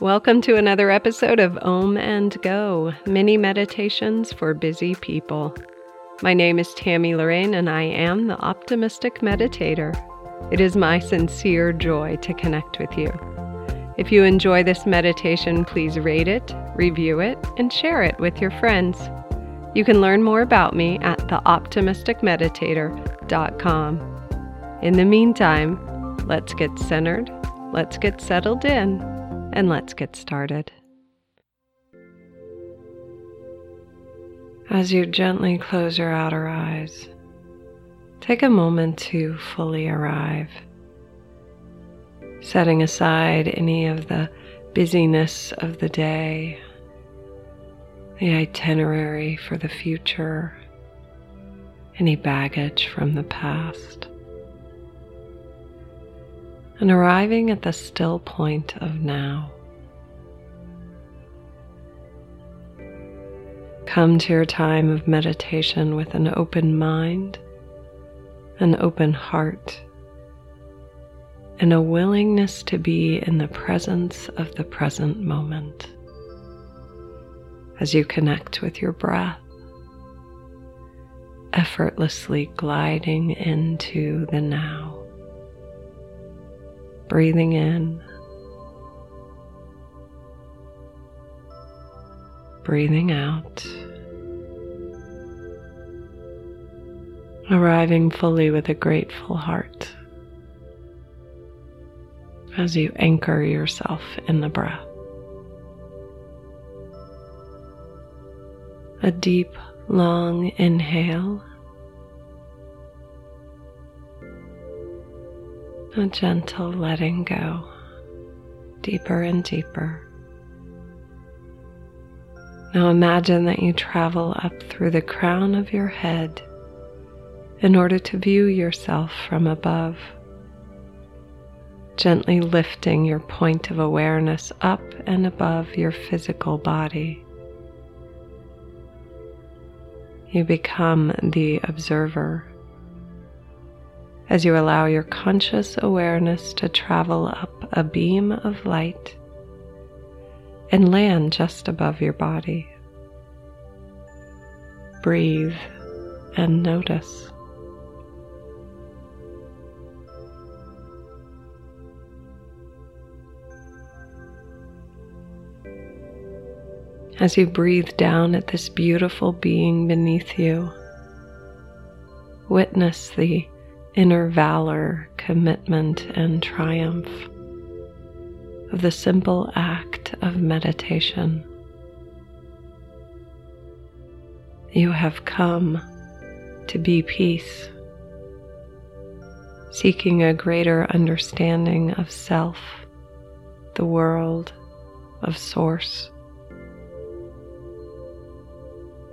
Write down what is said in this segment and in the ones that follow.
Welcome to another episode of Om and Go mini meditations for busy people. My name is Tammy Lorraine, and I am the Optimistic Meditator. It is my sincere joy to connect with you. If you enjoy this meditation, please rate it, review it, and share it with your friends. You can learn more about me at theoptimisticmeditator.com. In the meantime, let's get centered, let's get settled in, and let's get started. As you gently close your outer eyes, take a moment to fully arrive, setting aside any of the busyness of the day, the itinerary for the future, any baggage from the past and arriving at the still point of now. Come to your time of meditation with an open mind, an open heart, and a willingness to be in the presence of the present moment as you connect with your breath, effortlessly gliding into the now breathing in, breathing out, arriving fully with a grateful heart as you anchor yourself in the breath. A deep, long inhale a gentle letting go deeper and deeper. Now imagine that you travel up through the crown of your head in order to view yourself from above, gently lifting your point of awareness up and above your physical body. You become the observer as you allow your conscious awareness to travel up a beam of light and land just above your body. Breathe and notice. As you breathe down at this beautiful being beneath you, witness the inner valor, commitment, and triumph of the simple act of meditation. You have come to be peace, seeking a greater understanding of self, the world, of Source.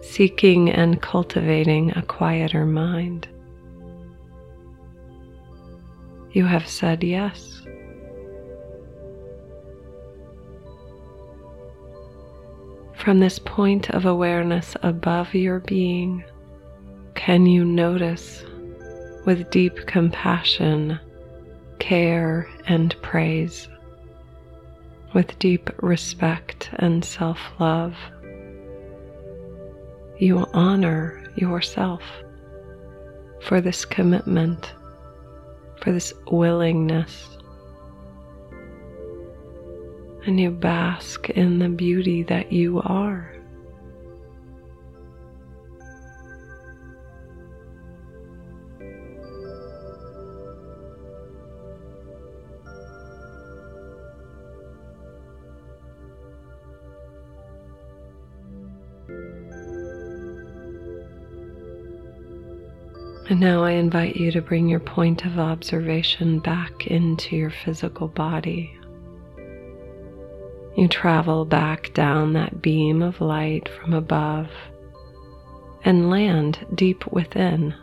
Seeking and cultivating a quieter mind. You have said yes. From this point of awareness above your being, can you notice with deep compassion, care, and praise, with deep respect and self love? You honor yourself for this commitment for this willingness. And you bask in the beauty that you are. And now I invite you to bring your point of observation back into your physical body. You travel back down that beam of light from above and land deep within,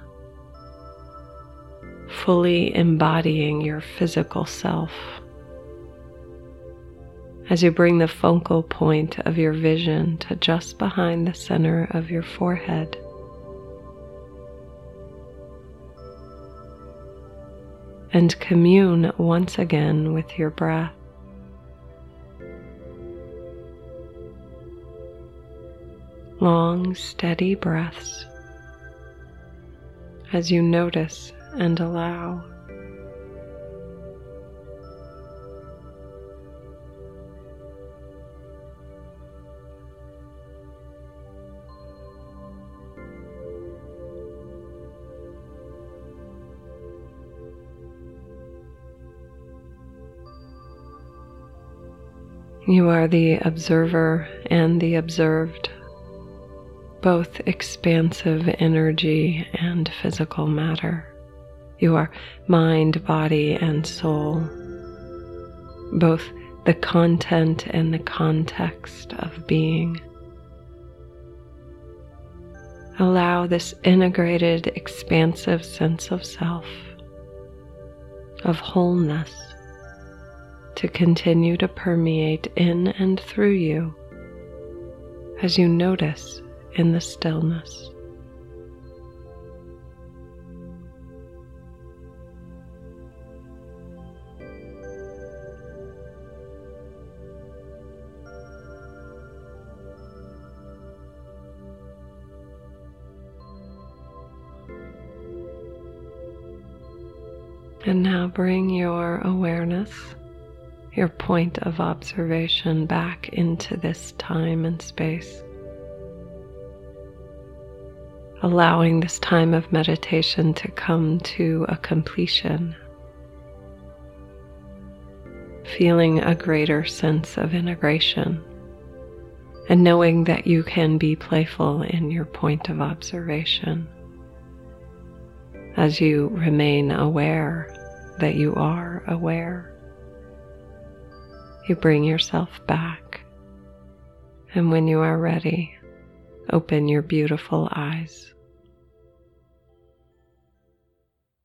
fully embodying your physical self. As you bring the focal point of your vision to just behind the center of your forehead. and commune once again with your breath. Long, steady breaths as you notice and allow. You are the observer and the observed, both expansive energy and physical matter. You are mind, body, and soul, both the content and the context of being. Allow this integrated, expansive sense of self, of wholeness to continue to permeate in and through you as you notice in the stillness. And now bring your awareness your point of observation back into this time and space. Allowing this time of meditation to come to a completion. Feeling a greater sense of integration and knowing that you can be playful in your point of observation as you remain aware that you are aware you bring yourself back. And when you are ready, open your beautiful eyes.